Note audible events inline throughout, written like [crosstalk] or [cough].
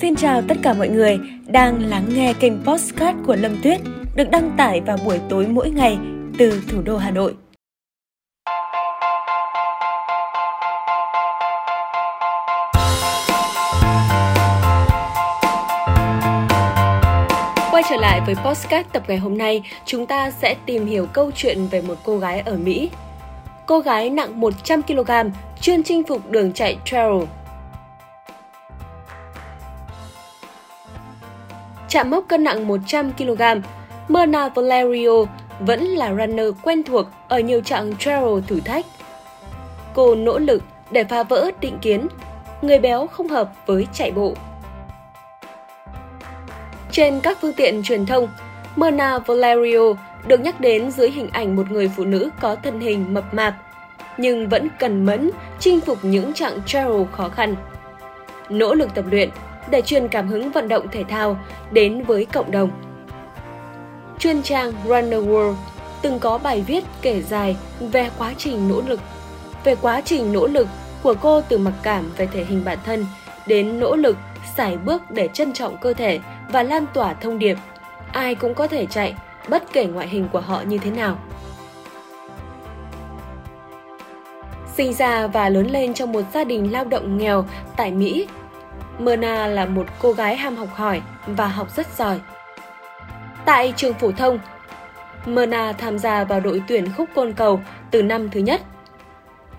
Xin chào tất cả mọi người đang lắng nghe kênh Postcard của Lâm Tuyết được đăng tải vào buổi tối mỗi ngày từ thủ đô Hà Nội. Quay trở lại với Postcard tập ngày hôm nay, chúng ta sẽ tìm hiểu câu chuyện về một cô gái ở Mỹ. Cô gái nặng 100kg chuyên chinh phục đường chạy trail chạm mốc cân nặng 100kg, Myrna Valerio vẫn là runner quen thuộc ở nhiều chặng trail thử thách. Cô nỗ lực để phá vỡ định kiến, người béo không hợp với chạy bộ. Trên các phương tiện truyền thông, Myrna Valerio được nhắc đến dưới hình ảnh một người phụ nữ có thân hình mập mạp, nhưng vẫn cần mẫn chinh phục những chặng trail khó khăn. Nỗ lực tập luyện để truyền cảm hứng vận động thể thao đến với cộng đồng. Chuyên trang Runner World từng có bài viết kể dài về quá trình nỗ lực, về quá trình nỗ lực của cô từ mặc cảm về thể hình bản thân đến nỗ lực sải bước để trân trọng cơ thể và lan tỏa thông điệp ai cũng có thể chạy bất kể ngoại hình của họ như thế nào. Sinh ra và lớn lên trong một gia đình lao động nghèo tại Mỹ Myrna là một cô gái ham học hỏi và học rất giỏi. Tại trường phổ thông, Myrna tham gia vào đội tuyển khúc côn cầu từ năm thứ nhất.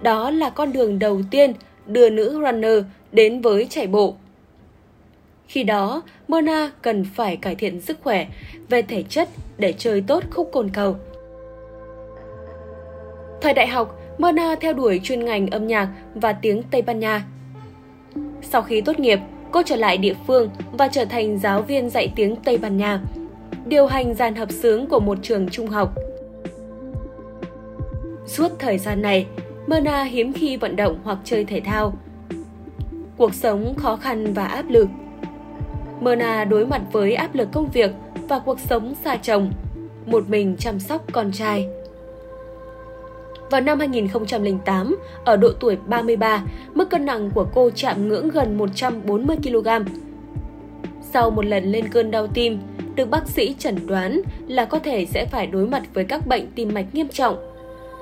Đó là con đường đầu tiên đưa nữ runner đến với chạy bộ. Khi đó, Myrna cần phải cải thiện sức khỏe về thể chất để chơi tốt khúc côn cầu. Thời đại học, Myrna theo đuổi chuyên ngành âm nhạc và tiếng Tây Ban Nha. Sau khi tốt nghiệp, cô trở lại địa phương và trở thành giáo viên dạy tiếng Tây Ban Nha, điều hành dàn hợp sướng của một trường trung học. Suốt thời gian này, Mona hiếm khi vận động hoặc chơi thể thao. Cuộc sống khó khăn và áp lực. Mona đối mặt với áp lực công việc và cuộc sống xa chồng, một mình chăm sóc con trai. Vào năm 2008, ở độ tuổi 33, mức cân nặng của cô chạm ngưỡng gần 140 kg. Sau một lần lên cơn đau tim, được bác sĩ chẩn đoán là có thể sẽ phải đối mặt với các bệnh tim mạch nghiêm trọng.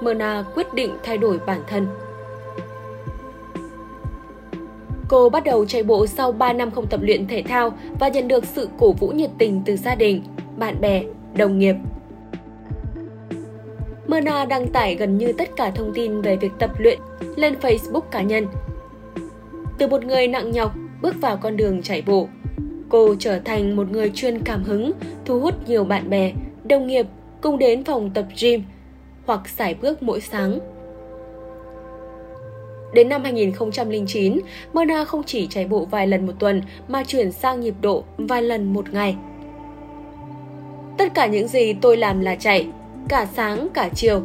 Mona quyết định thay đổi bản thân. Cô bắt đầu chạy bộ sau 3 năm không tập luyện thể thao và nhận được sự cổ vũ nhiệt tình từ gia đình, bạn bè, đồng nghiệp Myrna đăng tải gần như tất cả thông tin về việc tập luyện lên Facebook cá nhân. Từ một người nặng nhọc bước vào con đường chạy bộ, cô trở thành một người chuyên cảm hứng, thu hút nhiều bạn bè, đồng nghiệp cùng đến phòng tập gym hoặc sải bước mỗi sáng. Đến năm 2009, Myrna không chỉ chạy bộ vài lần một tuần mà chuyển sang nhịp độ vài lần một ngày. Tất cả những gì tôi làm là chạy, cả sáng cả chiều.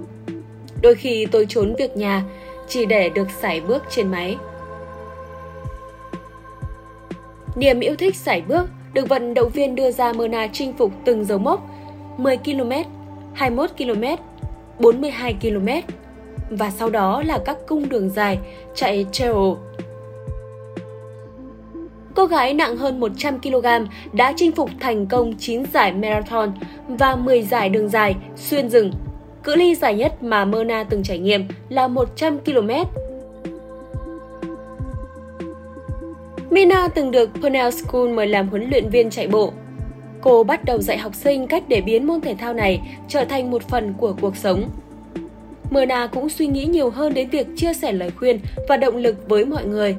Đôi khi tôi trốn việc nhà chỉ để được sải bước trên máy. Niềm yêu thích sải bước được vận động viên đưa ra Mona chinh phục từng dấu mốc 10 km, 21 km, 42 km và sau đó là các cung đường dài chạy trail. Cô gái nặng hơn 100 kg đã chinh phục thành công 9 giải marathon và 10 giải đường dài xuyên rừng. Cự ly dài nhất mà Mona từng trải nghiệm là 100 km. Mina từng được Purnell School mời làm huấn luyện viên chạy bộ. Cô bắt đầu dạy học sinh cách để biến môn thể thao này trở thành một phần của cuộc sống. Mona cũng suy nghĩ nhiều hơn đến việc chia sẻ lời khuyên và động lực với mọi người.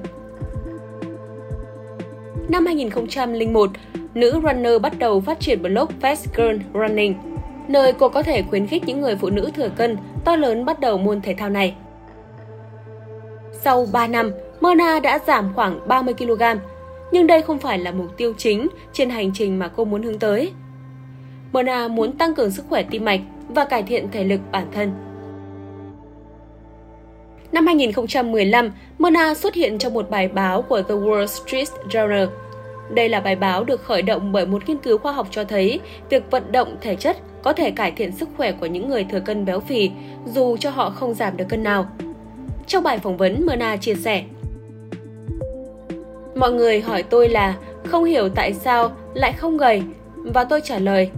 Năm 2001, nữ runner bắt đầu phát triển blog Fast Girl Running, nơi cô có thể khuyến khích những người phụ nữ thừa cân to lớn bắt đầu môn thể thao này. Sau 3 năm, Mona đã giảm khoảng 30 kg, nhưng đây không phải là mục tiêu chính trên hành trình mà cô muốn hướng tới. Mona muốn tăng cường sức khỏe tim mạch và cải thiện thể lực bản thân. Năm 2015, Mona xuất hiện trong một bài báo của The Wall Street Journal đây là bài báo được khởi động bởi một nghiên cứu khoa học cho thấy việc vận động thể chất có thể cải thiện sức khỏe của những người thừa cân béo phì dù cho họ không giảm được cân nào. Trong bài phỏng vấn, Mona chia sẻ Mọi người hỏi tôi là không hiểu tại sao lại không gầy và tôi trả lời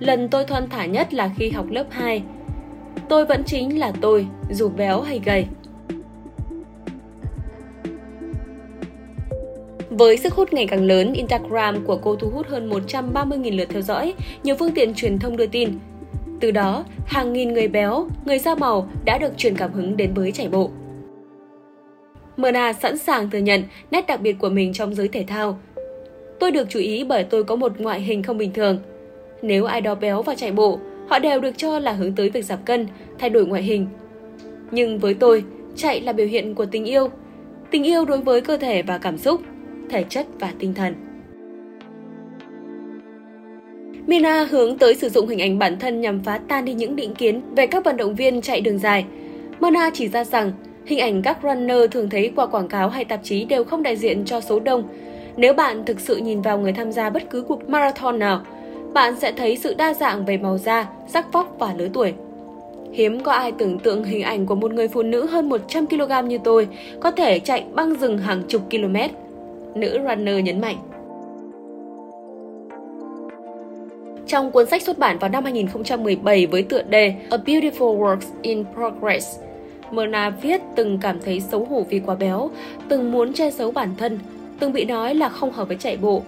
lần tôi thon thả nhất là khi học lớp 2. Tôi vẫn chính là tôi, dù béo hay gầy. Với sức hút ngày càng lớn, Instagram của cô thu hút hơn 130.000 lượt theo dõi, nhiều phương tiện truyền thông đưa tin. Từ đó, hàng nghìn người béo, người da màu đã được truyền cảm hứng đến với chạy bộ. Mona sẵn sàng thừa nhận nét đặc biệt của mình trong giới thể thao. Tôi được chú ý bởi tôi có một ngoại hình không bình thường. Nếu ai đó béo và chạy bộ, họ đều được cho là hướng tới việc giảm cân, thay đổi ngoại hình. Nhưng với tôi, chạy là biểu hiện của tình yêu. Tình yêu đối với cơ thể và cảm xúc, thể chất và tinh thần. Mina hướng tới sử dụng hình ảnh bản thân nhằm phá tan đi những định kiến về các vận động viên chạy đường dài. Mona chỉ ra rằng Hình ảnh các runner thường thấy qua quảng cáo hay tạp chí đều không đại diện cho số đông. Nếu bạn thực sự nhìn vào người tham gia bất cứ cuộc marathon nào, bạn sẽ thấy sự đa dạng về màu da, sắc vóc và lứa tuổi. Hiếm có ai tưởng tượng hình ảnh của một người phụ nữ hơn 100 kg như tôi có thể chạy băng rừng hàng chục km. Nữ runner nhấn mạnh. Trong cuốn sách xuất bản vào năm 2017 với tựa đề A Beautiful Works in Progress, Myrna viết từng cảm thấy xấu hổ vì quá béo, từng muốn che giấu bản thân, từng bị nói là không hợp với chạy bộ,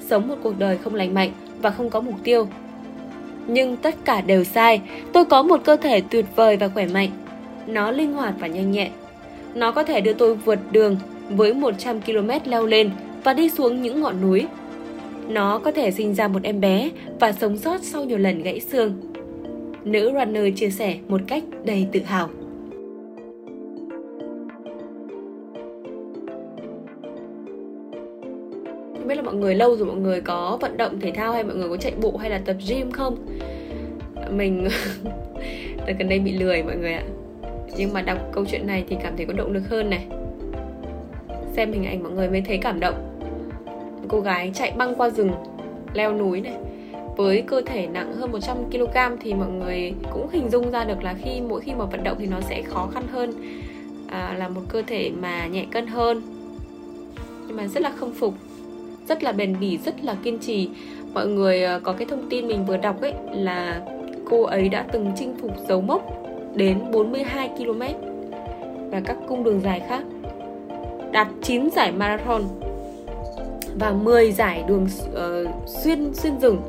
sống một cuộc đời không lành mạnh và không có mục tiêu. Nhưng tất cả đều sai, tôi có một cơ thể tuyệt vời và khỏe mạnh. Nó linh hoạt và nhanh nhẹn. Nó có thể đưa tôi vượt đường với 100 km leo lên và đi xuống những ngọn núi. Nó có thể sinh ra một em bé và sống sót sau nhiều lần gãy xương. Nữ runner chia sẻ một cách đầy tự hào. không biết là mọi người lâu rồi mọi người có vận động thể thao hay mọi người có chạy bộ hay là tập gym không mình [laughs] gần đây bị lười mọi người ạ nhưng mà đọc câu chuyện này thì cảm thấy có động lực hơn này xem hình ảnh mọi người mới thấy cảm động. Cô gái chạy băng qua rừng leo núi này. Với cơ thể nặng hơn 100 kg thì mọi người cũng hình dung ra được là khi mỗi khi mà vận động thì nó sẽ khó khăn hơn à, là một cơ thể mà nhẹ cân hơn. Nhưng mà rất là không phục rất là bền bỉ rất là kiên trì. Mọi người à, có cái thông tin mình vừa đọc ấy là cô ấy đã từng chinh phục dấu mốc đến 42 km và các cung đường dài khác đạt 9 giải marathon và 10 giải đường uh, xuyên xuyên rừng.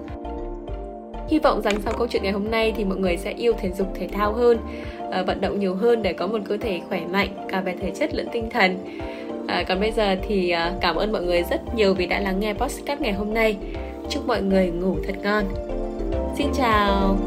Hy vọng rằng sau câu chuyện ngày hôm nay thì mọi người sẽ yêu thể dục thể thao hơn uh, vận động nhiều hơn để có một cơ thể khỏe mạnh cả về thể chất lẫn tinh thần. À, còn bây giờ thì uh, cảm ơn mọi người rất nhiều vì đã lắng nghe podcast ngày hôm nay. Chúc mọi người ngủ thật ngon. Xin chào!